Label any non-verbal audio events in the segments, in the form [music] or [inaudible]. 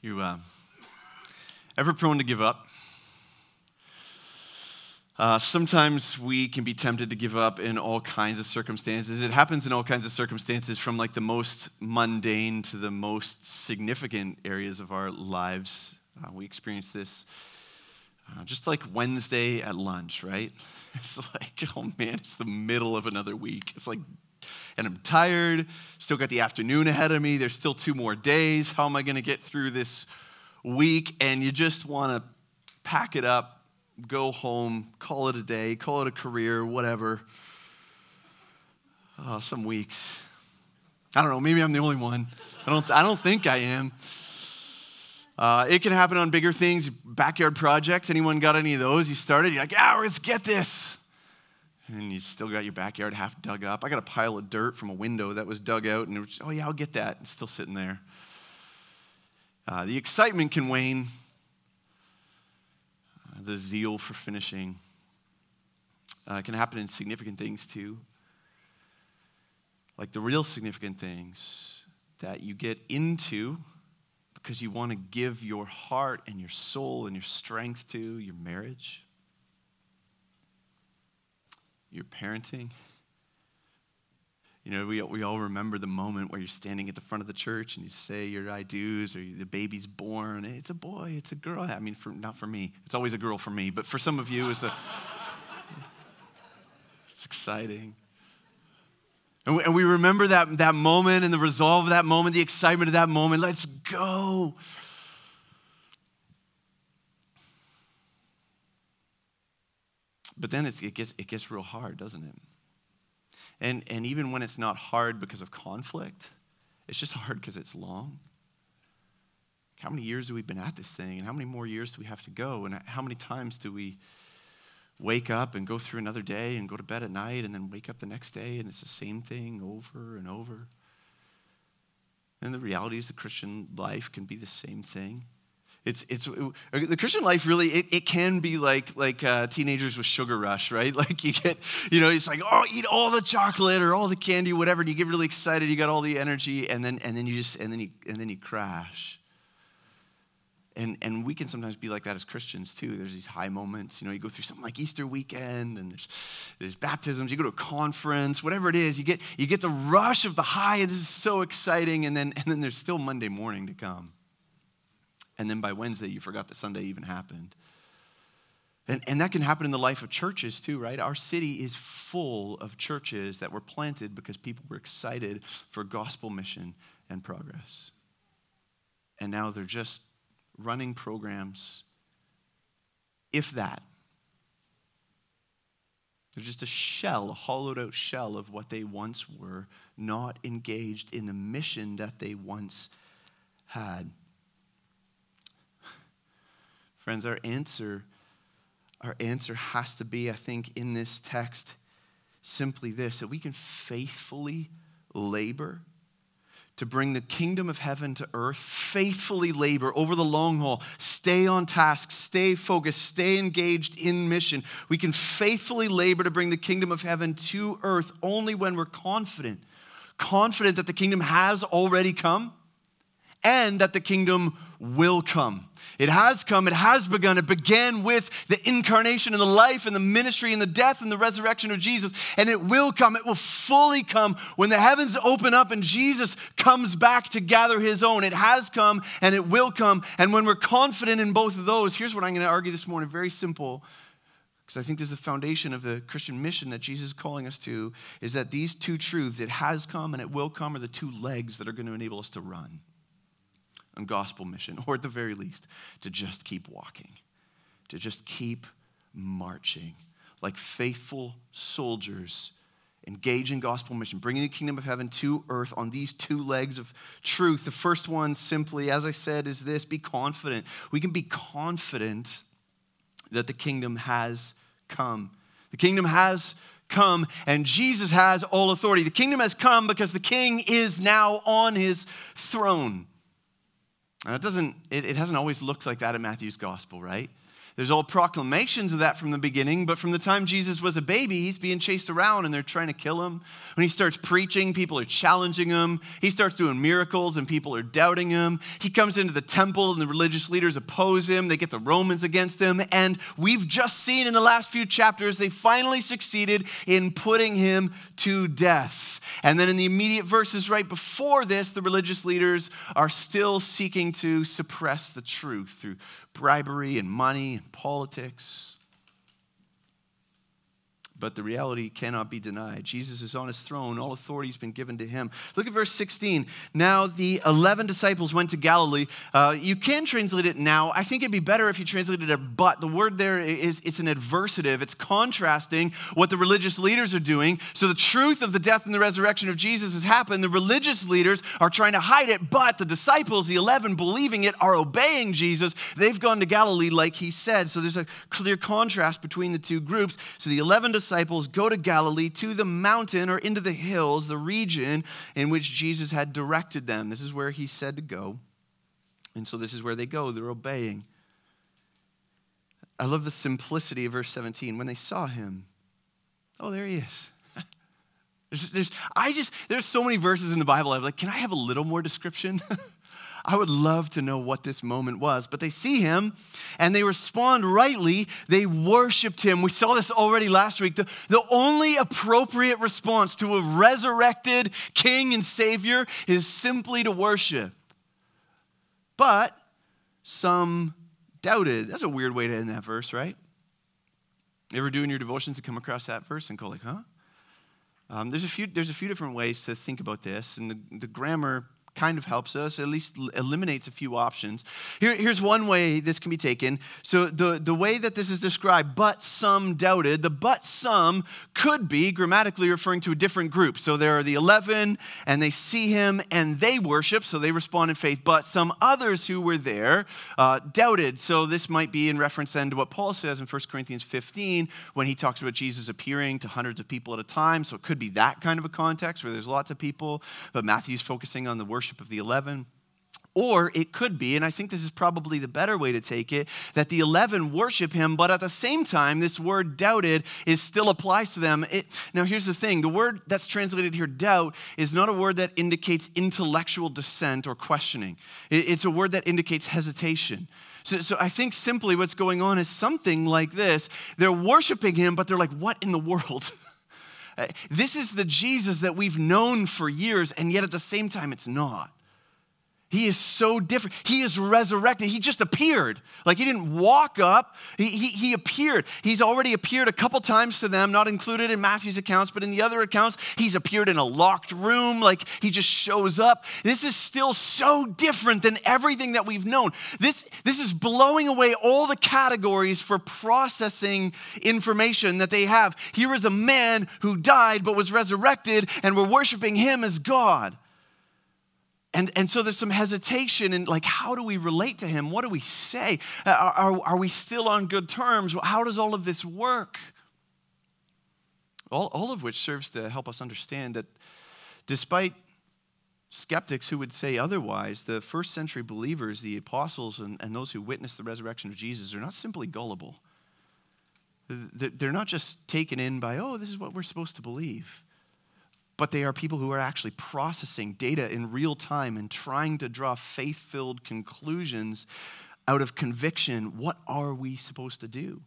You uh, ever prone to give up? Uh, sometimes we can be tempted to give up in all kinds of circumstances. It happens in all kinds of circumstances, from like the most mundane to the most significant areas of our lives. Uh, we experience this uh, just like Wednesday at lunch, right? [laughs] It's like, oh man, it's the middle of another week. It's like and I'm tired. Still got the afternoon ahead of me. There's still two more days. How am I going to get through this week? And you just want to pack it up, go home, call it a day, call it a career, whatever. Oh, some weeks. I don't know. Maybe I'm the only one. I don't, I don't think I am. Uh, it can happen on bigger things, backyard projects. Anyone got any of those? You started, you're like, yeah, let's get this and you still got your backyard half dug up. I got a pile of dirt from a window that was dug out, and it was, oh yeah, I'll get that. It's still sitting there. Uh, the excitement can wane. Uh, the zeal for finishing uh, can happen in significant things too. Like the real significant things that you get into because you want to give your heart and your soul and your strength to your marriage your parenting. You know, we, we all remember the moment where you're standing at the front of the church and you say your I do's or the baby's born. It's a boy, it's a girl. I mean, for, not for me. It's always a girl for me, but for some of you, it's, a, it's exciting. And we, and we remember that, that moment and the resolve of that moment, the excitement of that moment. Let's go. But then it gets, it gets real hard, doesn't it? And, and even when it's not hard because of conflict, it's just hard because it's long. How many years have we been at this thing? And how many more years do we have to go? And how many times do we wake up and go through another day and go to bed at night and then wake up the next day and it's the same thing over and over? And the reality is the Christian life can be the same thing. It's, it's, it, the Christian life really, it, it can be like, like uh, teenagers with sugar rush, right? [laughs] Like you get, you know, it's like, oh, eat all the chocolate or all the candy, whatever, and you get really excited, you got all the energy, and then, and then you just, and then you, and then you crash. And, and we can sometimes be like that as Christians too. There's these high moments. You know, you go through something like Easter weekend and there's, there's baptisms. You go to a conference, whatever it is. You get, you get the rush of the high, and this is so exciting. And then, and then there's still Monday morning to come. And then by Wednesday, you forgot that Sunday even happened. And, and that can happen in the life of churches too, right? Our city is full of churches that were planted because people were excited for gospel mission and progress. And now they're just running programs, if that. They're just a shell, a hollowed out shell of what they once were, not engaged in the mission that they once had. Friends, our answer, our answer has to be, I think, in this text, simply this that we can faithfully labor to bring the kingdom of heaven to earth, faithfully labor over the long haul, stay on task, stay focused, stay engaged in mission. We can faithfully labor to bring the kingdom of heaven to earth only when we're confident, confident that the kingdom has already come and that the kingdom will come. It has come, it has begun. It began with the incarnation and the life and the ministry and the death and the resurrection of Jesus. And it will come, it will fully come when the heavens open up and Jesus comes back to gather his own. It has come and it will come. And when we're confident in both of those, here's what I'm going to argue this morning very simple because I think this is the foundation of the Christian mission that Jesus is calling us to, is that these two truths, it has come and it will come, are the two legs that are going to enable us to run on gospel mission, or at the very least, to just keep walking, to just keep marching like faithful soldiers engage in gospel mission, bringing the kingdom of heaven to earth on these two legs of truth. The first one, simply, as I said, is this be confident. We can be confident that the kingdom has come. The kingdom has come, and Jesus has all authority. The kingdom has come because the king is now on his throne. Now, it doesn't, it, it hasn't always looked like that in Matthew's gospel, right? There's all proclamations of that from the beginning, but from the time Jesus was a baby, he's being chased around and they're trying to kill him. When he starts preaching, people are challenging him. He starts doing miracles and people are doubting him. He comes into the temple and the religious leaders oppose him. They get the Romans against him. And we've just seen in the last few chapters, they finally succeeded in putting him to death. And then in the immediate verses right before this, the religious leaders are still seeking to suppress the truth through bribery and money politics. But the reality cannot be denied. Jesus is on his throne. All authority has been given to him. Look at verse 16. Now the 11 disciples went to Galilee. Uh, you can translate it now. I think it'd be better if you translated it but. The word there is it's an adversative. It's contrasting what the religious leaders are doing. So the truth of the death and the resurrection of Jesus has happened. The religious leaders are trying to hide it, but the disciples, the 11 believing it, are obeying Jesus. They've gone to Galilee like he said. So there's a clear contrast between the two groups. So the 11 disciples disciples go to Galilee, to the mountain or into the hills, the region in which Jesus had directed them. This is where he said to go. And so this is where they go. They're obeying. I love the simplicity of verse 17. When they saw him, oh, there he is. [laughs] There's, there's, I just, there's so many verses in the Bible. I'm like, can I have a little more description? [laughs] I would love to know what this moment was. But they see him and they respond rightly. They worshiped him. We saw this already last week. The, the only appropriate response to a resurrected king and savior is simply to worship. But some doubted. That's a weird way to end that verse, right? You ever doing your devotions and come across that verse and go like, huh? Um, there's, a few, there's a few different ways to think about this, and the, the grammar kind of helps us, at least eliminates a few options. Here, here's one way this can be taken. So, the, the way that this is described, but some doubted, the but some could be grammatically referring to a different group. So, there are the 11, and they see him and they worship, so they respond in faith. But some others who were there uh, doubted. So, this might be in reference then to what Paul says in 1 Corinthians 15 when he talks about Jesus appearing to hundreds of people at a time. So, it could be that kind of a context where there's lots of people, but Matthew's focusing on the worship of the 11. Or it could be, and I think this is probably the better way to take it, that the 11 worship him, but at the same time, this word doubted is still applies to them. It, now, here's the thing the word that's translated here, doubt, is not a word that indicates intellectual dissent or questioning, it, it's a word that indicates hesitation. So, so I think simply what's going on is something like this they're worshiping him, but they're like, what in the world? [laughs] Uh, this is the Jesus that we've known for years, and yet at the same time, it's not. He is so different. He is resurrected. He just appeared. Like he didn't walk up, he, he, he, appeared. He's already appeared a couple times to them, not included in Matthew's accounts, but in the other accounts, he's appeared in a locked room. Like he just shows up. This is still so different than everything that we've known. This, this is blowing away all the categories for processing information that they have. Here is a man who died but was resurrected, and we're worshiping him as God. And, and so there's some hesitation in like, how do we relate to him? What do we say? Uh, are, are, are we still on good terms? How does all of this work? All, all of which serves to help us understand that despite skeptics who would say otherwise, the first century believers, the apostles, and, and those who witnessed the resurrection of Jesus are not simply gullible. They're not just taken in by, oh, this is what we're supposed to believe but they are people who are actually processing data in real time and trying to draw faith filled conclusions out of conviction. What are we supposed to do?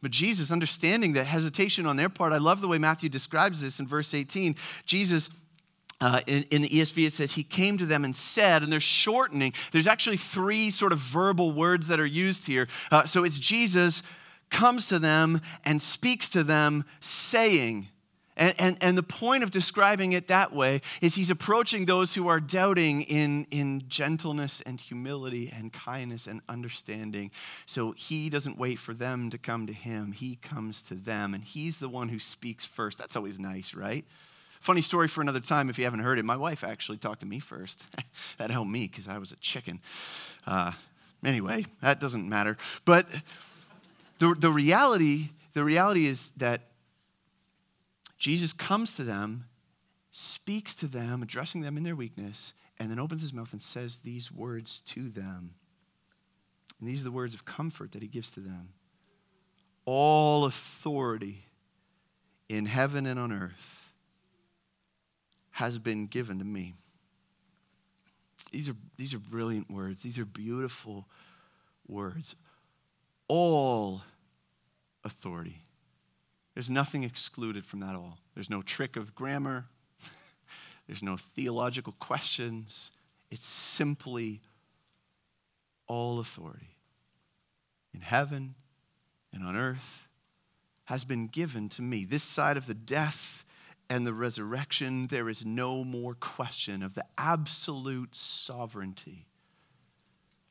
But Jesus, understanding that hesitation on their part, I love the way Matthew describes this in verse 18. Jesus uh, in, in, the ESV, it says, He came to them and said, and they're shortening. There's actually three sort of verbal words that are used here. Uh, so it's Jesus comes to them and speaks to them, saying, and, and, and the point of describing it that way is he's approaching those who are doubting in, in gentleness and humility and kindness and understanding. So he doesn't wait for them to come to him, he comes to them, and he's the one who speaks first. That's always nice, right? Funny story for another time if you haven't heard it. My wife actually talked to me first. [laughs] that helped me because I was a chicken. Uh, anyway, that doesn't matter. But the, the reality, the reality is that Jesus comes to them, speaks to them, addressing them in their weakness, and then opens his mouth and says these words to them. And these are the words of comfort that he gives to them. All authority in heaven and on earth has been given to me. These are, these are brilliant words. These are beautiful words. All authority. There's nothing excluded from that all. There's no trick of grammar, [laughs] there's no theological questions. It's simply all authority in heaven and on earth has been given to me. This side of the death and the resurrection, there is no more question of the absolute sovereignty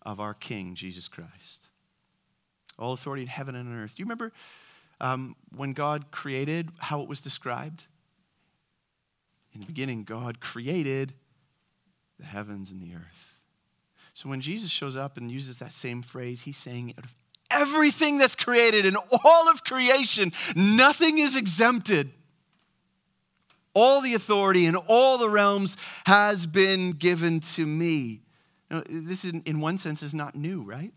of our King, Jesus Christ. All authority in heaven and on earth. Do you remember um, when God created, how it was described? In the beginning, God created the heavens and the earth. So when Jesus shows up and uses that same phrase, he's saying, out of everything that's created in all of creation, nothing is exempted. All the authority in all the realms has been given to me. Now, this, in, in one sense, is not new, right?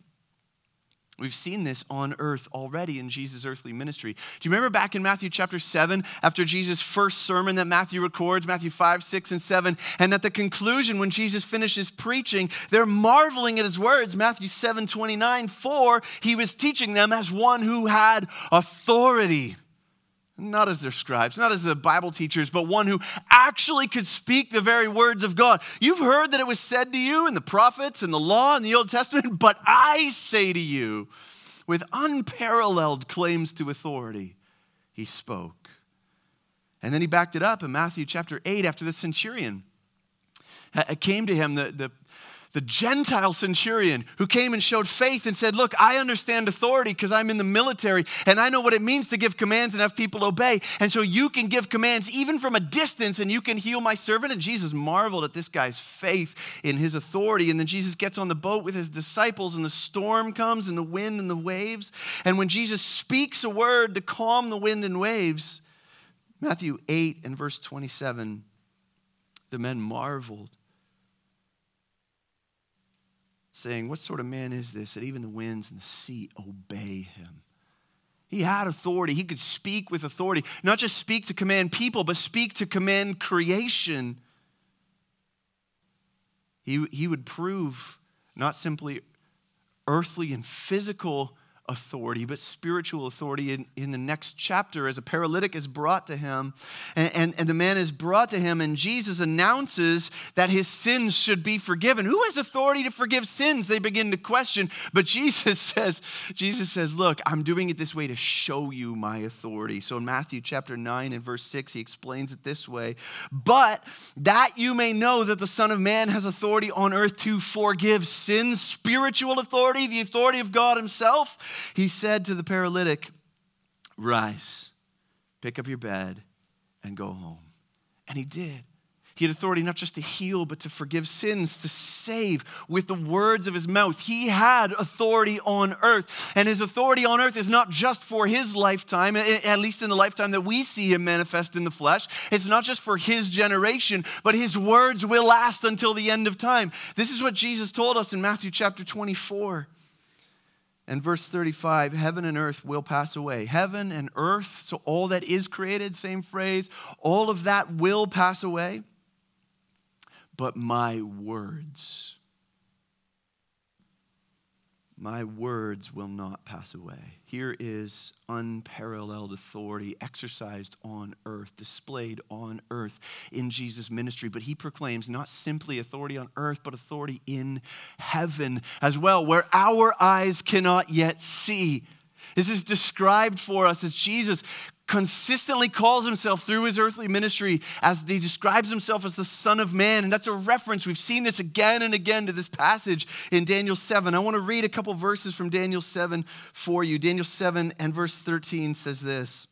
We've seen this on earth already in Jesus' earthly ministry. Do you remember back in Matthew chapter 7, after Jesus' first sermon that Matthew records, Matthew 5, 6, and 7, and at the conclusion, when Jesus finishes preaching, they're marveling at his words. Matthew 7, 29, for he was teaching them as one who had authority not as their scribes, not as the Bible teachers, but one who actually could speak the very words of God. You've heard that it was said to you in the prophets and the law in the Old Testament, [laughs] but I say to you, with unparalleled claims to authority, he spoke. And then he backed it up in Matthew chapter 8 after the centurion uh, came to him, the, the the Gentile centurion who came and showed faith and said, Look, I understand authority because I'm in the military and I know what it means to give commands and have people obey. And so you can give commands even from a distance and you can heal my servant. And Jesus marveled at this guy's faith in his authority. And then Jesus gets on the boat with his disciples and the storm comes and the wind and the waves. And when Jesus speaks a word to calm the wind and waves, Matthew 8 and verse 27, the men marveled saying, What sort of man is this that even the winds and the sea obey him? He had authority. He could speak with authority, not just speak to command people, but speak to command creation. He, he would prove not simply earthly and physical authority, but spiritual authority in, in the next chapter as a paralytic is brought to him. And, and, and, the man is brought to him, and Jesus announces that his sins should be forgiven. Who has authority to forgive sins? They begin to question. But Jesus [laughs] says, Jesus says, Look, I'm doing it this way to show you my authority. So in Matthew chapter 9 and verse 6, he explains it this way. But that you may know that the Son of Man has authority on earth to forgive sins, spiritual authority, the authority of God Himself he said to the paralytic, Rise, pick up your bed, and go home. And he did. He had authority not just to heal, but to forgive sins, to save with the words of his mouth. He had authority on earth. And his authority on earth is not just for his lifetime, at least in the lifetime that we see him manifest in the flesh. It's not just for his generation, but his words will last until the end of time. This is what Jesus told us in Matthew chapter 24. And verse 35 heaven and earth will pass away. Heaven and earth, so all that is created, same phrase, all of that will pass away. But my words my words will not pass away. Here is unparalleled authority exercised on earth, displayed on earth in Jesus' ministry. But he proclaims not simply authority on earth, but authority in heaven as well, where our eyes cannot yet see. This is described for us as Jesus consistently calls himself through his earthly ministry as he describes himself as the Son of Man. And that's a reference. We've seen this again and again to this passage in Daniel 7. I want to read a couple verses from Daniel 7 for you. Daniel 7 and verse 13 says this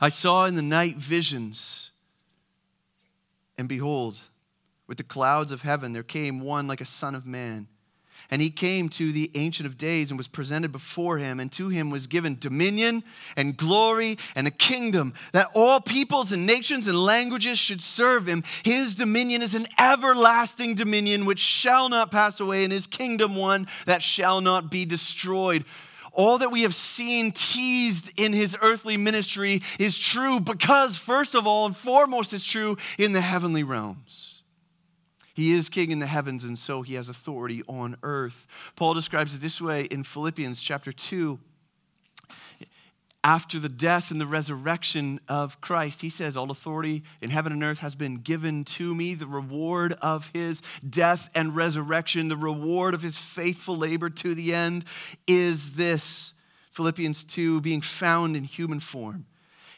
I saw in the night visions, and behold, with the clouds of heaven there came one like a Son of Man. And he came to the Ancient of Days and was presented before him, and to him was given dominion and glory and a kingdom that all peoples and nations and languages should serve him. His dominion is an everlasting dominion which shall not pass away, and his kingdom one that shall not be destroyed. All that we have seen teased in his earthly ministry is true because, first of all and foremost, is true in the heavenly realms. He is king in the heavens, and so he has authority on earth. Paul describes it this way in Philippians chapter 2. After the death and the resurrection of Christ, he says, All authority in heaven and earth has been given to me. The reward of his death and resurrection, the reward of his faithful labor to the end is this Philippians 2 being found in human form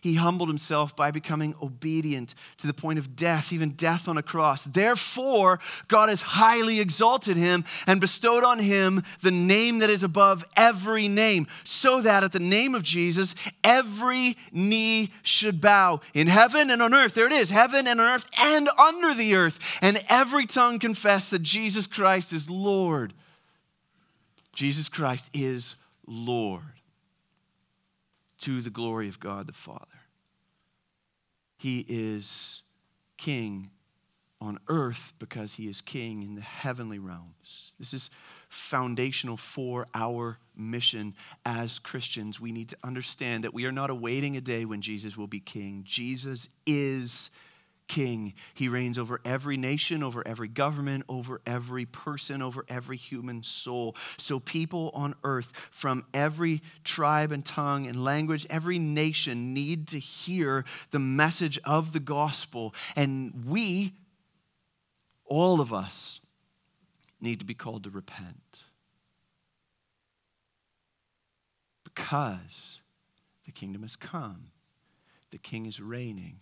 he humbled himself by becoming obedient to the point of death, even death on a cross. Therefore, God has highly exalted him and bestowed on him the name that is above every name, so that at the name of Jesus, every knee should bow in heaven and on earth. There it is heaven and on earth and under the earth, and every tongue confess that Jesus Christ is Lord. Jesus Christ is Lord to the glory of God the Father. He is king on earth because he is king in the heavenly realms. This is foundational for our mission as Christians. We need to understand that we are not awaiting a day when Jesus will be king. Jesus is king. He reigns over every nation, over every government, over every person, over every human soul. So, people on earth from every tribe and tongue and language, every nation need to hear the message of the gospel. And we, all of us, need to be called to repent. Because the kingdom has come, the king is reigning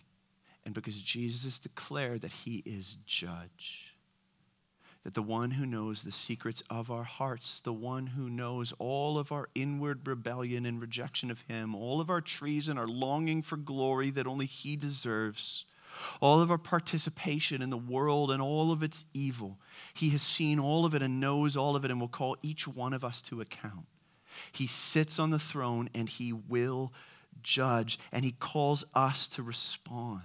and because Jesus declared that he is judge. That the one who knows the secrets of our hearts, the one who knows all of our inward rebellion and rejection of him, all of our treason, our longing for glory that only he deserves, all of our participation in the world and all of its evil, he has seen all of it and knows all of it and will call each one of us to account. He sits on the throne and he will judge, and he calls us to respond.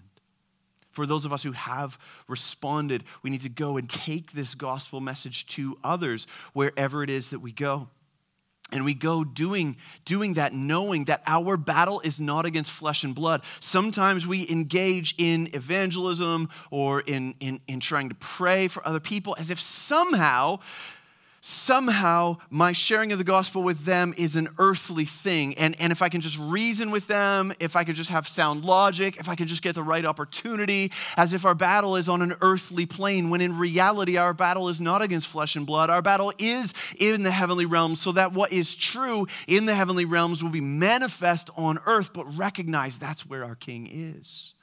For those of us who have responded, we need to go and take this gospel message to others wherever it is that we go. And we go doing, doing that, knowing that our battle is not against flesh and blood. Sometimes we engage in evangelism or in, in, in trying to pray for other people as if somehow somehow my sharing of the gospel with them is an earthly thing. And, and if I can just reason with them, if I could just have sound logic, if I could just get the right opportunity, as if our battle is on an earthly plane, when in reality, our battle is not against flesh and blood. Our battle is in the heavenly realms, so that what is true in the heavenly realms will be manifest on earth, but recognize that's where our King is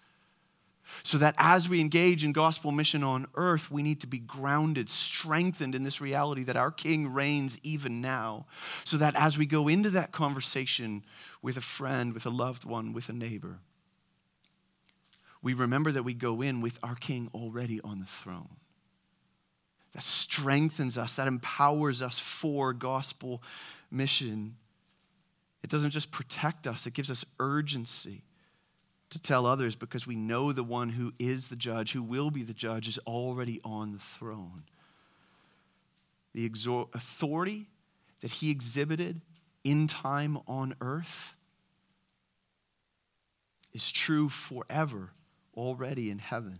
so that as we engage in gospel mission on earth, we need to be grounded, strengthened in this reality that our King reigns even now, so that as we go into that conversation with a friend, with a loved one, with a neighbor, we remember that we go in with our King already on the throne. That strengthens us, that empowers us for gospel mission. It doesn't just protect us, it gives us urgency to tell others because we know the one who is the judge, who will be the judge, is already on the throne. The authority that he exhibited in time on earth is true forever already in heaven.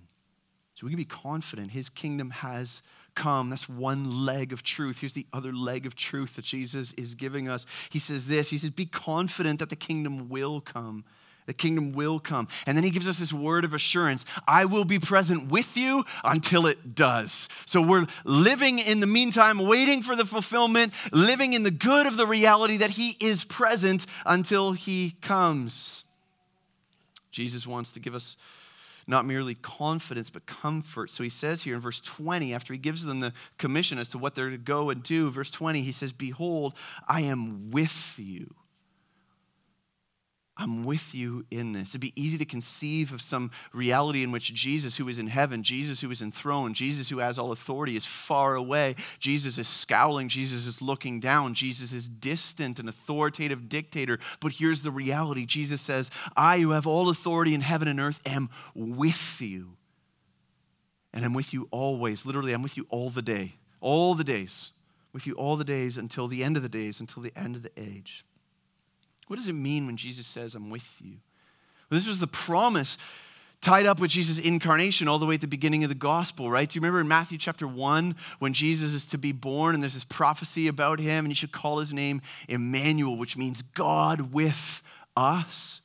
So we can be confident his kingdom has come. That's one leg of truth. Here's the other leg of truth that Jesus is giving us. He says this He says, Be confident that the kingdom will come the kingdom will come. And then he gives us this word of assurance I will be present with you until it does. So we're living in the meantime, waiting for the fulfillment, living in the good of the reality that he is present until he comes. Jesus wants to give us not merely confidence, but comfort. So he says here in verse 20, after he gives them the commission as to what they're to go and do, verse 20, he says, Behold, I am with you I'm with you in this. It'd be easy to conceive of some reality in which Jesus, who is in heaven, Jesus, who is enthroned, Jesus, who has all authority, is far away. Jesus is scowling. Jesus is looking down. Jesus is distant, an authoritative dictator. But here's the reality Jesus says, I, who have all authority in heaven and earth, am with you. And I'm with you always. Literally, I'm with you all the day, all the days, with you all the days until the end of the days, until the end of the age. What does it mean when Jesus says, I'm with you? Well, this was the promise tied up with Jesus' incarnation all the way at the beginning of the gospel, right? Do you remember in Matthew chapter 1 when Jesus is to be born and there's this prophecy about him and you should call his name Emmanuel, which means God with us?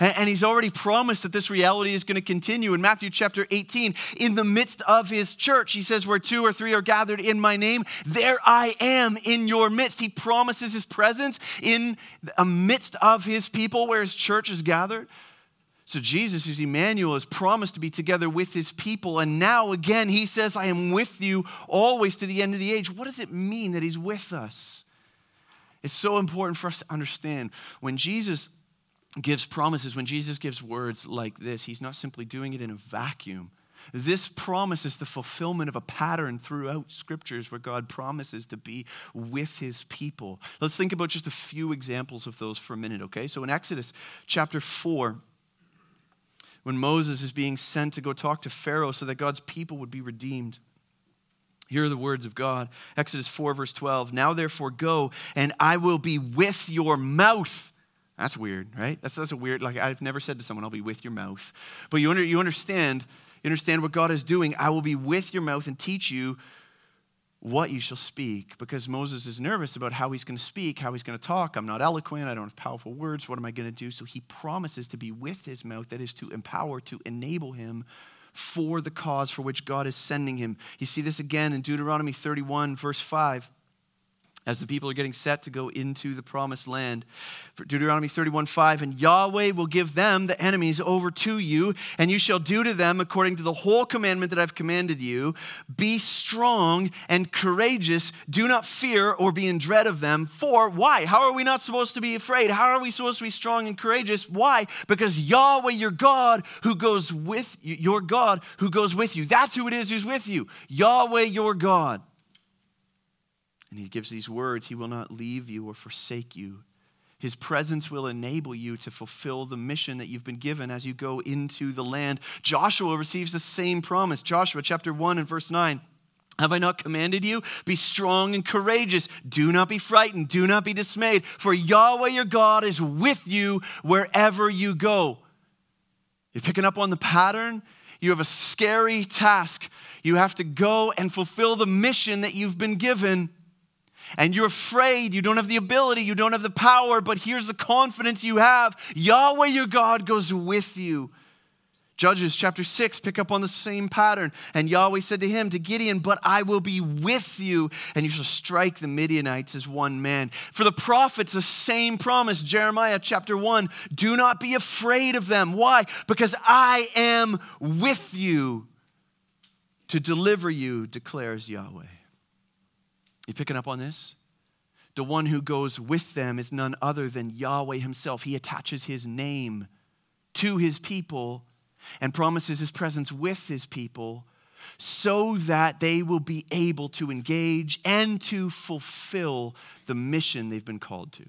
And, he's already promised that this reality is going to continue. In Matthew chapter 18, in the midst of his church, he says, Where two or three are gathered in my name, there I am in your midst. He promises his presence in the midst of his people where his church is gathered. So Jesus, who's Emmanuel, is promised to be together with his people. And now again, he says, I am with you always to the end of the age. What does it mean that he's with us? It's so important for us to understand. When Jesus gives promises, when Jesus gives words like this, he's not simply doing it in a vacuum. This promise is the fulfillment of a pattern throughout scriptures where God promises to be with his people. Let's think about just a few examples of those for a minute, okay? So in Exodus chapter 4, when Moses is being sent to go talk to Pharaoh so that God's people would be redeemed, here are the words of God Exodus 4, verse 12. Now therefore go, and I will be with your mouth that's weird, right? That's, that's a weird, like I've never said to someone, I'll be with your mouth. But you, under, you understand, you understand what God is doing. I will be with your mouth and teach you what you shall speak. Because Moses is nervous about how he's going to speak, how he's going to talk. I'm not eloquent, I don't have powerful words. What am I going to do? So he promises to be with his mouth, that is to empower, to enable him for the cause for which God is sending him. You see this again in Deuteronomy 31, verse 5 as the people are getting set to go into the promised land. For Deuteronomy 31 5, and Yahweh will give them, the enemies, over to you, and you shall do to them according to the whole commandment that I've commanded you. Be strong and courageous. Do not fear or be in dread of them. For why? How are we not supposed to be afraid? How are we supposed to be strong and courageous? Why? Because Yahweh, your God, who goes with you, your God who goes with you. That's who it is who's with you. Yahweh, your God. And he gives these words He will not leave you or forsake you. His presence will enable you to fulfill the mission that you've been given as you go into the land. Joshua receives the same promise. Joshua chapter 1 and verse 9. Have I not commanded you? Be strong and courageous. Do not be frightened. Do not be dismayed. For Yahweh your God is with you wherever you go. You're picking up on the pattern? You have a scary task. You have to go and fulfill the mission that you've been given and you're afraid, you don't have the ability, you don't have the power, but here's the confidence you have Yahweh your God goes with you. Judges chapter 6 pick up on the same pattern. And Yahweh said to him, to Gideon, But I will be with you, and you shall strike the Midianites as one man. For the prophets, the same promise. Jeremiah chapter 1 Do not be afraid of them. Why? Because I am with you to deliver you, declares Yahweh. You picking up on this? The one who goes with them is none other than Yahweh himself. He attaches his name to his people and promises his presence with his people so that they will be able to engage and to fulfill the mission they've been called to.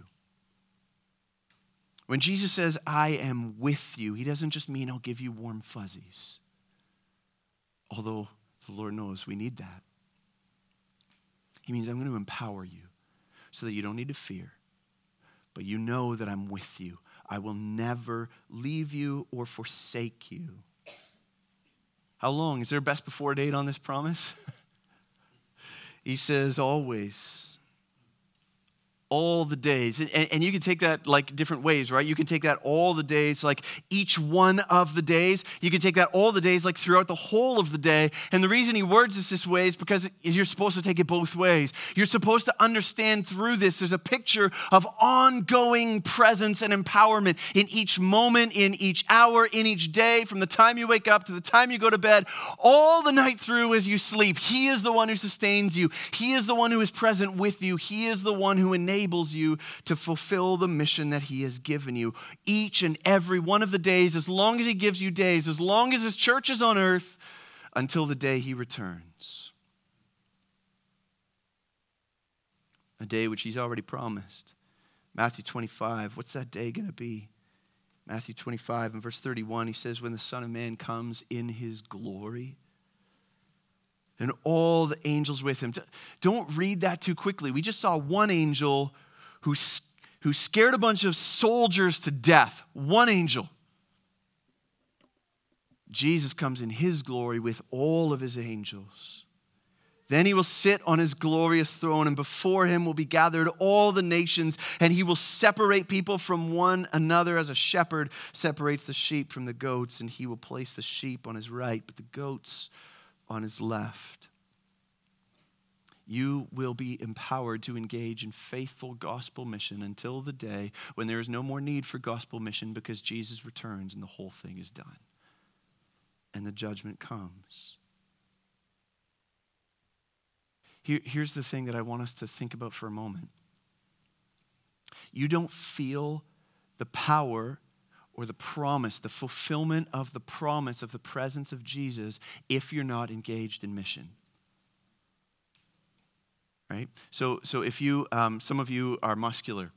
When Jesus says, I am with you, he doesn't just mean I'll give you warm fuzzies. Although the Lord knows we need that. He means I'm going to empower you so that you don't need to fear, but you know that I'm with you. I will never leave you or forsake you. How long? Is there a best before date on this promise? [laughs] he says, always all the days. And, and, you can take that like different ways, right? You can take that all the days, like each one of the days. You can take that all the days, like throughout the whole of the day. And the reason he words this this way is because you're supposed to take it both ways. You're supposed to understand through this. There's a picture of ongoing presence and empowerment in each moment, in each hour, in each day, from the time you wake up to the time you go to bed, all the night through as you sleep. He is the one who sustains you, He is the one who is present with you, He is the one who enables enables you to fulfill the mission that He has given you. Each and every one of the days, as long as He gives you days, as long as His church is on earth, until the day He returns. A day which He's already promised. Matthew 25, what's that day going to be? Matthew 25 and verse 31, he says, When the Son of Man comes in his glory, and all the angels with him. Don't read that too quickly. We just saw one angel who, who scared a bunch of soldiers to death. One angel. Jesus comes in his glory with all of his angels. Then he will sit on his glorious throne, and before him will be gathered all the nations, and he will separate people from one another as a shepherd separates the sheep from the goats, and he will place the sheep on his right, but the goats on his left. You will be empowered to engage in faithful gospel mission until the day when there is no more need for gospel mission because Jesus returns and the whole thing is done. And the judgment comes. Here, here's the thing that I want us to think about for a moment. You don't feel the power or the promise, the fulfillment of the promise of the presence of Jesus if you're not engaged in mission. Right? So, so if you, um, some of you are muscular,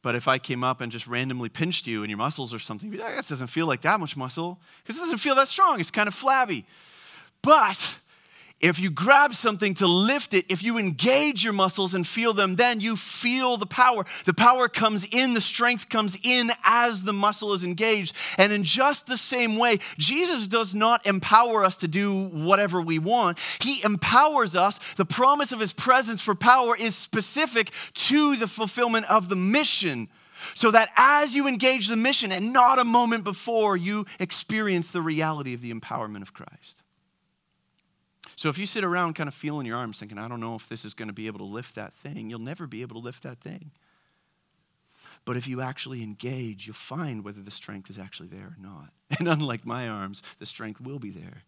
but if I came up and just randomly pinched you in your muscles or something, that doesn't feel like that much muscle because it doesn't feel that strong. It's kind of flabby. But if you grab something to lift it, if you engage your muscles and feel them, then you feel the power. The power comes in, the strength comes in as the muscle is engaged. And in just the same way, Jesus does not empower us to do whatever we want. He empowers us. The promise of his presence for power is specific to the fulfillment of the mission. So that as you engage the mission and not a moment before, you experience the reality of the empowerment of Christ. So if you sit around kind of feeling your arms thinking, I don't know if this is going to be able to lift that thing, you'll never be able to lift that thing. But if you actually engage, you'll find whether the strength is actually there or not. [laughs] And unlike my arms, the strength will be there.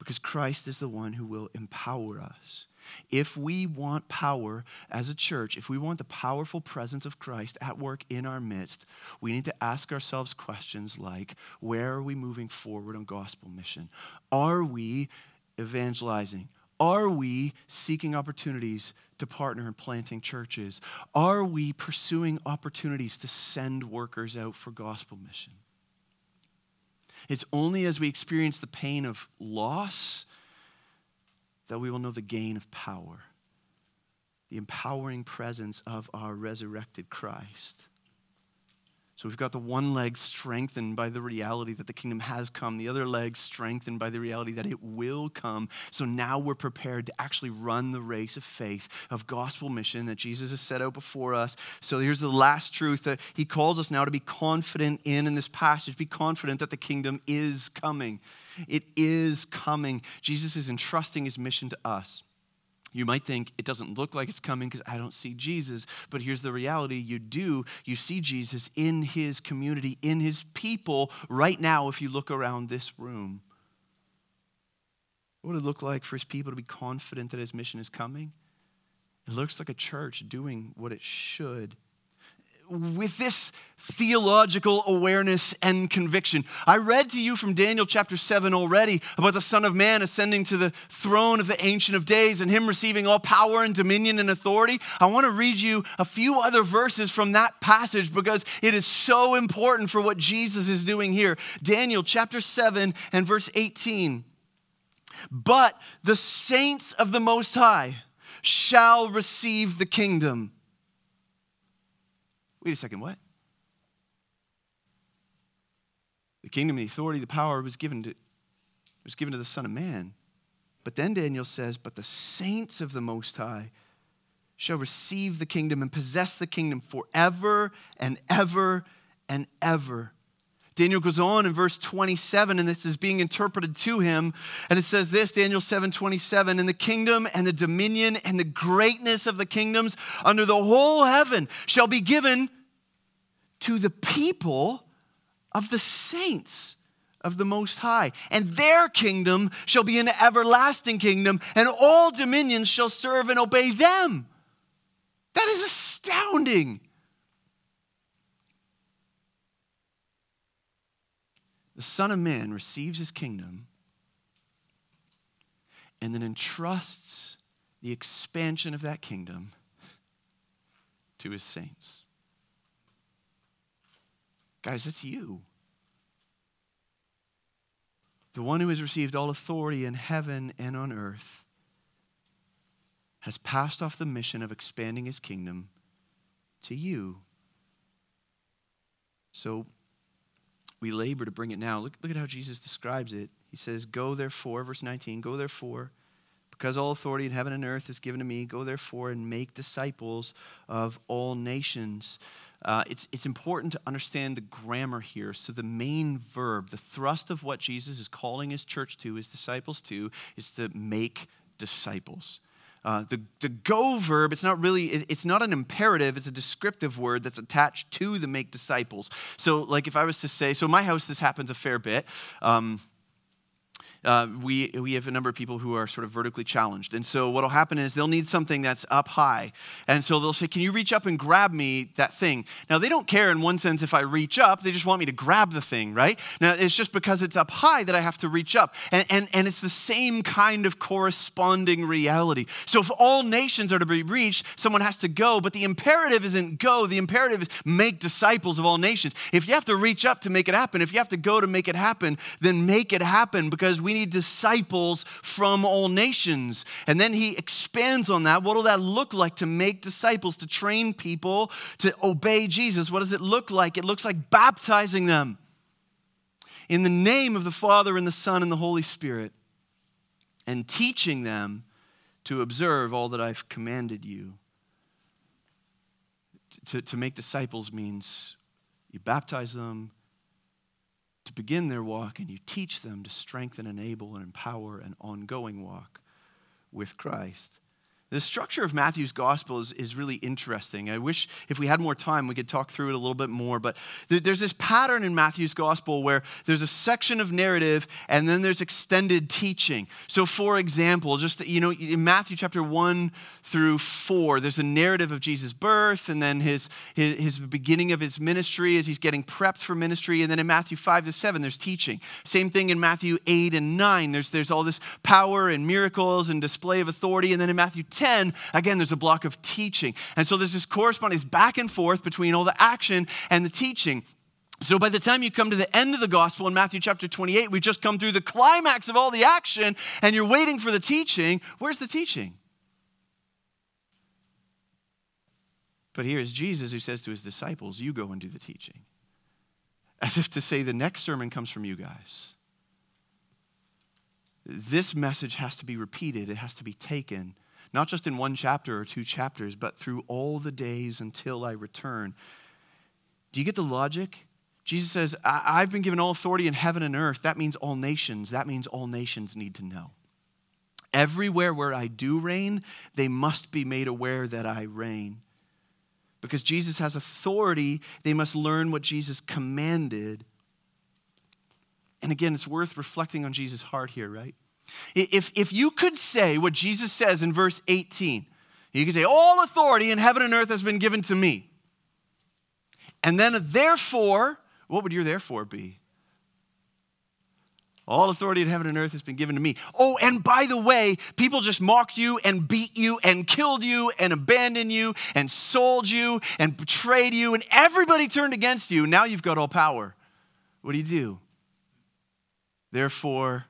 Because Christ is the one who will empower us. If we want power as a church, if we want the powerful presence of Christ at work in our midst, we need to ask ourselves questions like where are we moving forward on gospel mission? Are we evangelizing? Are we seeking opportunities to partner in planting churches? Are we pursuing opportunities to send workers out for gospel mission? It's only as we experience the pain of loss that we will know the gain of power, the empowering presence of our resurrected Christ. So we've got the one leg strengthened by the reality that the kingdom has come, the other leg strengthened by the reality that it will come. So now we're prepared to actually run the race of faith, of gospel mission that Jesus has set out before us. So here's the last truth that he calls us now to be confident in in this passage. Be confident that the kingdom is coming. It is coming. Jesus is entrusting his mission to us. You might think it doesn't look like it's coming because I don't see Jesus. But here's the reality you do. You see Jesus in his community, in his people right now if you look around this room. What would it look like for his people to be confident that his mission is coming? It looks like a church doing what it should with this theological awareness and conviction. I read to you from Daniel chapter 7 already about the Son of Man ascending to the throne of the Ancient of Days and him receiving all power and dominion and authority. I want to read you a few other verses from that passage because it is so important for what Jesus is doing here. Daniel chapter 7 and verse 18. But the saints of the Most High shall receive the kingdom Wait a second, what? The kingdom, the authority, the power was given to, was given to the Son of Man. But then Daniel says, But the saints of the Most High shall receive the kingdom and possess the kingdom forever and ever and ever. Daniel goes on in verse 27, and this is being interpreted to him. And it says this Daniel 7 27, and the kingdom and the dominion and the greatness of the kingdoms under the whole heaven shall be given to the people of the saints of the Most High. And their kingdom shall be an everlasting kingdom, and all dominions shall serve and obey them. That is astounding. The Son of Man receives his kingdom and then entrusts the expansion of that kingdom to his saints. Guys, that's you. The one who has received all authority in heaven and on earth has passed off the mission of expanding his kingdom to you. So we labor to bring it now. Look, look at how Jesus describes it. He says, Go therefore, verse 19, go therefore, because all authority in heaven and earth is given to me, go therefore and make disciples of all nations. Uh, it's, it's important to understand the grammar here. So, the main verb, the thrust of what Jesus is calling his church to, his disciples to, is to make disciples. Uh, the, the go verb, it's not really, it's not an imperative, it's a descriptive word that's attached to the make disciples. So, like if I was to say, so my house, this happens a fair bit. Um, uh, we, we have a number of people who are sort of vertically challenged. And so what will happen is they'll need something that's up high. And so they'll say, Can you reach up and grab me that thing? Now, they don't care in one sense if I reach up, they just want me to grab the thing, right? Now, it's just because it's up high that I have to reach up. And, and, and it's the same kind of corresponding reality. So if all nations are to be reached, someone has to go, but the imperative isn't go, the imperative is make disciples of all nations. If you have to reach up to make it happen, if you have to go to make it happen, then make it happen because we need disciples from all nations. And then he expands on that. What will that look like to make disciples, to train people to obey Jesus? What does it look like? It looks like baptizing them in the name of the Father and the Son and the Holy Spirit and teaching them to observe all that I've commanded you. To, to make disciples means you baptize them, to begin their walk, and you teach them to strengthen, enable, and empower an ongoing walk with Christ. The structure of Matthew's gospel is, is really interesting. I wish if we had more time, we could talk through it a little bit more. But there, there's this pattern in Matthew's gospel where there's a section of narrative and then there's extended teaching. So, for example, just, you know, in Matthew chapter 1 through 4, there's a narrative of Jesus' birth and then his, his, his beginning of his ministry as he's getting prepped for ministry. And then in Matthew 5 to 7, there's teaching. Same thing in Matthew 8 and 9. There's, there's all this power and miracles and display of authority. And then in Matthew 10, 10, again, there's a block of teaching. And so there's this correspondence back and forth between all the action and the teaching. So by the time you come to the end of the gospel in Matthew chapter 28, we've just come through the climax of all the action and you're waiting for the teaching. Where's the teaching? But here's Jesus who says to his disciples, You go and do the teaching. As if to say, the next sermon comes from you guys. This message has to be repeated, it has to be taken not just in one chapter or two chapters, but through all the days until I return. Do you get the logic? Jesus says, I've been given all authority in heaven and earth. That means all nations. That means all nations need to know. Everywhere where I do reign, they must be made aware that I reign. Because Jesus has authority, they must learn what Jesus commanded. And again, it's worth reflecting on Jesus' heart here, right? If, if you could say what Jesus says in verse 18, you could say, All authority in heaven and earth has been given to me. And then, therefore, what would your therefore be? All authority in heaven and earth has been given to me. Oh, and by the way, people just mocked you and beat you and killed you and abandoned you and sold you and betrayed you, and everybody turned against you. Now you've got all power. What do you do? Therefore,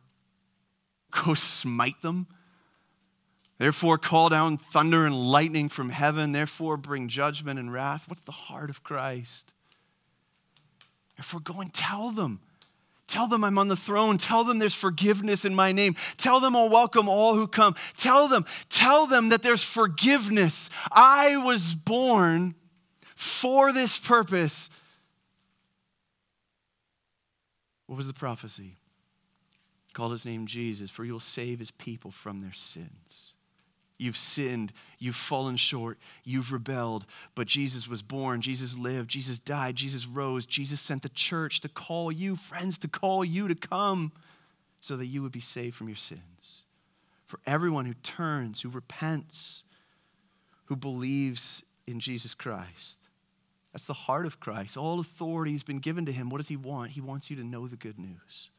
go smite them. Therefore, call down thunder and lightning from heaven. Therefore, bring judgment and wrath. What's the heart of Christ? Therefore, go and tell them. Tell them I'm on the throne. Tell them there's forgiveness in my name. Tell them I'll welcome all who come. Tell them, tell them that there's forgiveness. I was born for this purpose. What was the prophecy? Called his name Jesus, for he will save his people from their sins. You've sinned, you've fallen short, you've rebelled, but Jesus was born, Jesus lived, Jesus died, Jesus rose, Jesus sent the church to call you, friends, to call you to come so that you would be saved from your sins. For everyone who turns, who repents, who believes in Jesus Christ. That's the heart of Christ. All authority has been given to him. What does he want? He wants you to know the good news.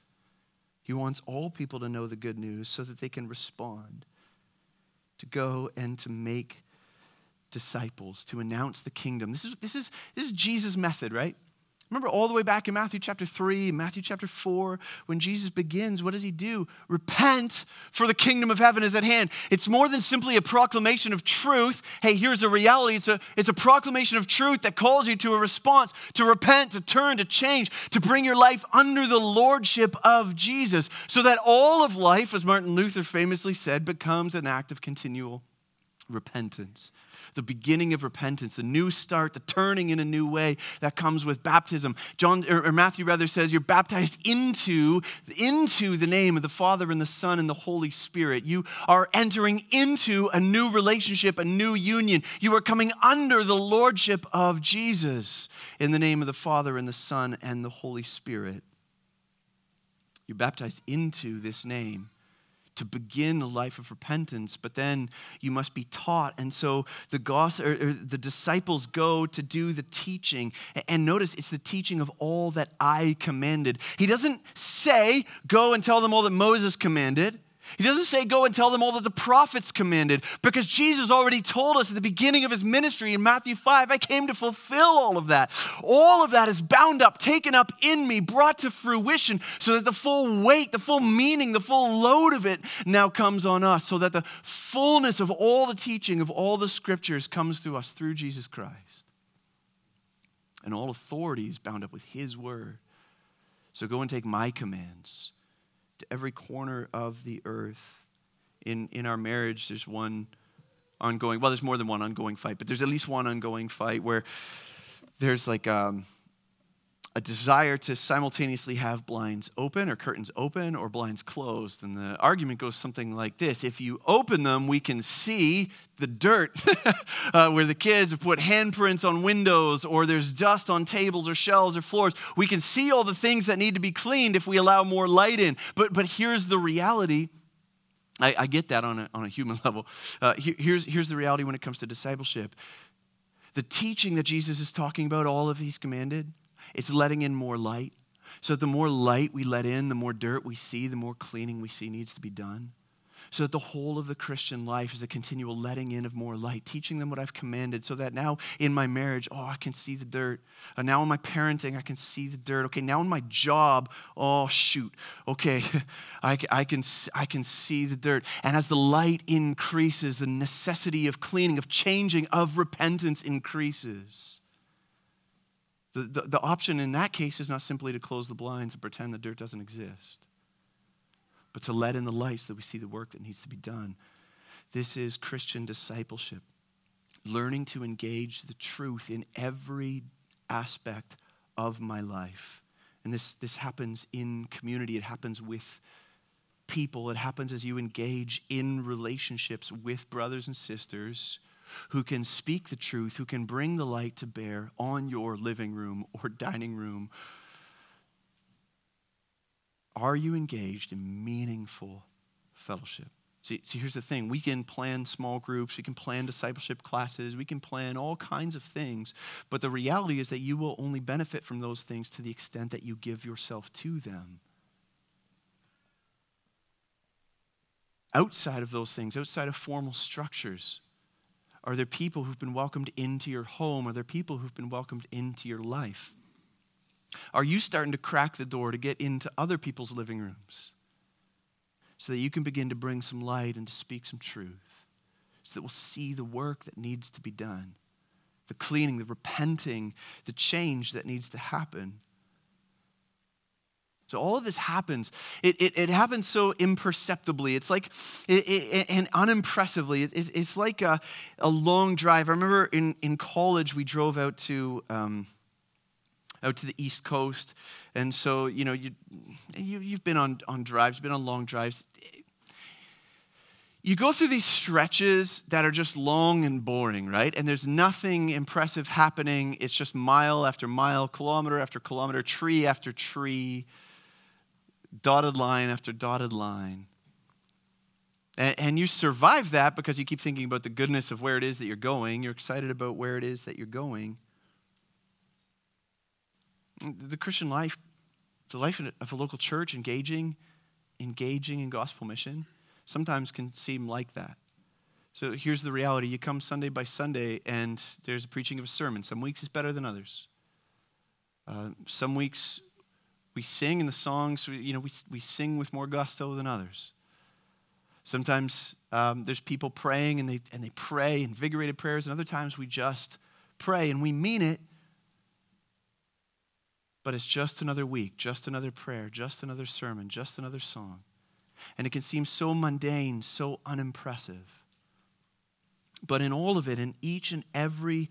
He wants all people to know the good news so that they can respond, to go and to make disciples, to announce the kingdom. This is, this is, this is Jesus' method, right? Remember all the way back in Matthew chapter 3, Matthew chapter 4, when Jesus begins, what does he do? Repent, for the kingdom of heaven is at hand. It's more than simply a proclamation of truth. Hey, here's a reality. It's a, it's a proclamation of truth that calls you to a response, to repent, to turn, to change, to bring your life under the lordship of Jesus, so that all of life, as Martin Luther famously said, becomes an act of continual repentance the beginning of repentance, the new start, the turning in a new way that comes with baptism. John or, Matthew rather says you're baptized into into the name of the Father and the Son and the Holy Spirit. You are entering into a new relationship, a new union. You are coming under the lordship of Jesus in the name of the Father and the Son and the Holy Spirit. You're baptized into this name to begin a life of repentance, but then you must be taught. And so the gospel, or, or the disciples go to do the teaching. And notice it's the teaching of all that I commanded. He doesn't say, go and tell them all that Moses commanded. He doesn't say, Go and tell them all that the prophets commanded, because Jesus already told us at the beginning of his ministry in Matthew 5, I came to fulfill all of that. All of that is bound up, taken up in me, brought to fruition, so that the full weight, the full meaning, the full load of it now comes on us, so that the fullness of all the teaching of all the scriptures comes through us through Jesus Christ. And all authority is bound up with his word. So go and take my commands to every corner of the earth. In, in our marriage, there's one ongoing, well, there's more than one ongoing fight, but there's at least one ongoing fight where there's like um, a desire to simultaneously have blinds open or curtains open or blinds closed. And the argument goes something like this If you open them, we can see the dirt [laughs] uh, where the kids have put handprints on windows or there's dust on tables or shelves or floors. We can see all the things that need to be cleaned if we allow more light in. But, but here's the reality. I, I get that on a, on a human [laughs] level. Uh, here, here's, here's the reality when it comes to discipleship. The teaching that Jesus is talking about, all of these commanded, it's letting in more light. So the more light we let in, the more dirt we see, the more cleaning we see needs to be done so that the whole of the Christian life is a continual letting in of more light, teaching them what I've commanded, so that now in my marriage, oh, I can see the dirt. Uh, now in my parenting, I can see the dirt. Okay, now in my job, oh, shoot. Okay, [laughs] I, I, can, I can see the dirt. And as the light increases, the necessity of cleaning, of changing, of repentance increases. The, the, the option in that case is not simply to close the blinds and pretend the dirt doesn't exist but to let in the light so that we see the work that needs to be done. This is Christian discipleship, learning to engage the truth in every aspect of my life. And this, this happens in community, it happens with people, it happens as you engage in relationships with brothers and sisters who can speak the truth, who can bring the light to bear on your living room or [laughs] dining room are you engaged in meaningful fellowship? See, see, here's the thing we can plan small groups, we can plan discipleship classes, we can plan all kinds of things, but the reality is that you will only benefit from those things to the extent that you give yourself to them. Outside of those things, outside of formal structures, are there people who've been welcomed into your home? Are there people who've been welcomed into your life? Are you starting to crack the door to get into other people's living rooms so that you can begin to bring some light and to speak some truth? So that we'll see the work that needs to be done, the cleaning, the repenting, the change that needs to happen. So all of this happens. It, it, it happens so imperceptibly. It's like, it, it, and unimpressively. It, it's like a, a long drive. I remember in, in college, we drove out to um, out to the East Coast. And so, you know, you, you, you've been on, on drives, been on long drives. You go through these stretches that are just long and boring, right? And there's nothing impressive happening. It's just mile after mile, kilometer after kilometer, tree after tree, dotted line after dotted line. And, and you survive that because you keep thinking about the goodness of where it is that you're going. You're excited about where it is that you're going. The Christian life, the life of a local church, engaging, engaging in gospel mission, sometimes can seem like that. So here's the reality you come Sunday by Sunday, and there's a preaching of a sermon. Some weeks is better than others. Uh, some weeks we sing, in the songs, you know, we, we sing with more gusto than others. Sometimes um, there's people praying and they, and they pray invigorated prayers, and other times we just pray and we mean it, but it's just another week, just another prayer, just another sermon, just another song. And it can seem so mundane, so unimpressive. But in all of it, in each and every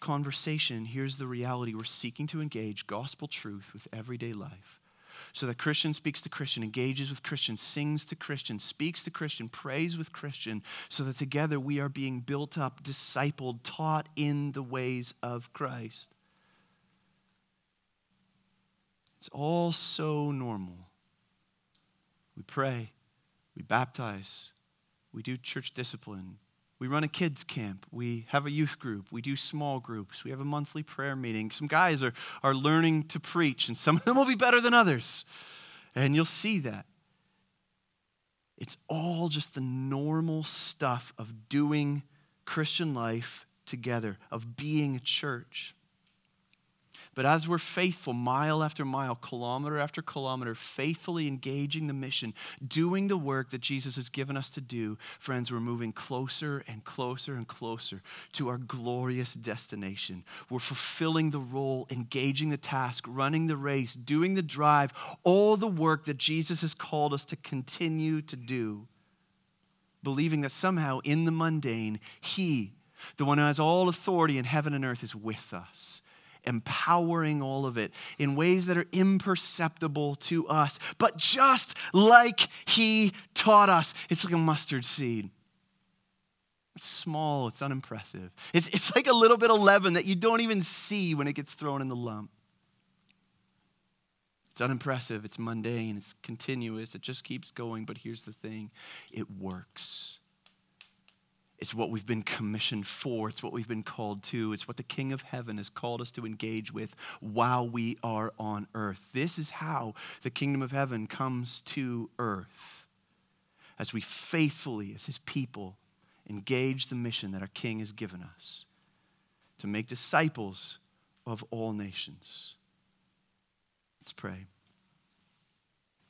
conversation, here's the reality we're seeking to engage gospel truth with everyday life. So that Christian speaks to Christian, engages with Christian, sings to Christian, speaks to Christian, prays with Christian, so that together we are being built up, discipled, taught in the ways of Christ. It's all so normal. We pray, we baptize, we do church discipline, we run a kids' camp. We have a youth group. We do small groups. We have a monthly prayer meeting. Some guys are, are learning to preach, and some of them will be better than others. And you'll see that. It's all just the normal stuff of doing Christian life together, of being a church. But as we're faithful, mile after mile, kilometer after kilometer, faithfully engaging the mission, doing the work that Jesus has given us to do, friends, we're moving closer and closer and closer to our glorious destination. We're fulfilling the role, engaging the task, running the race, doing the drive, all the work that Jesus has called us to continue to do, believing that somehow in the mundane, He, the one who has all authority in heaven and earth, is with us empowering all of it in ways that are imperceptible to us. But just like He taught us, it's like a mustard seed. It's small, it's unimpressive. It's, it's like a little bit of leaven that you don't even see when it gets thrown in the lump. It's unimpressive, it's mundane, it's continuous, it just keeps going. But here's the thing it works. It's what we've been commissioned for. It's what we've been called to. It's what the King of Heaven has called us to engage with while we are on earth. This is how the kingdom of heaven comes to earth as we faithfully, as his people, engage the mission that our King has given us to make disciples of all nations. Let's pray.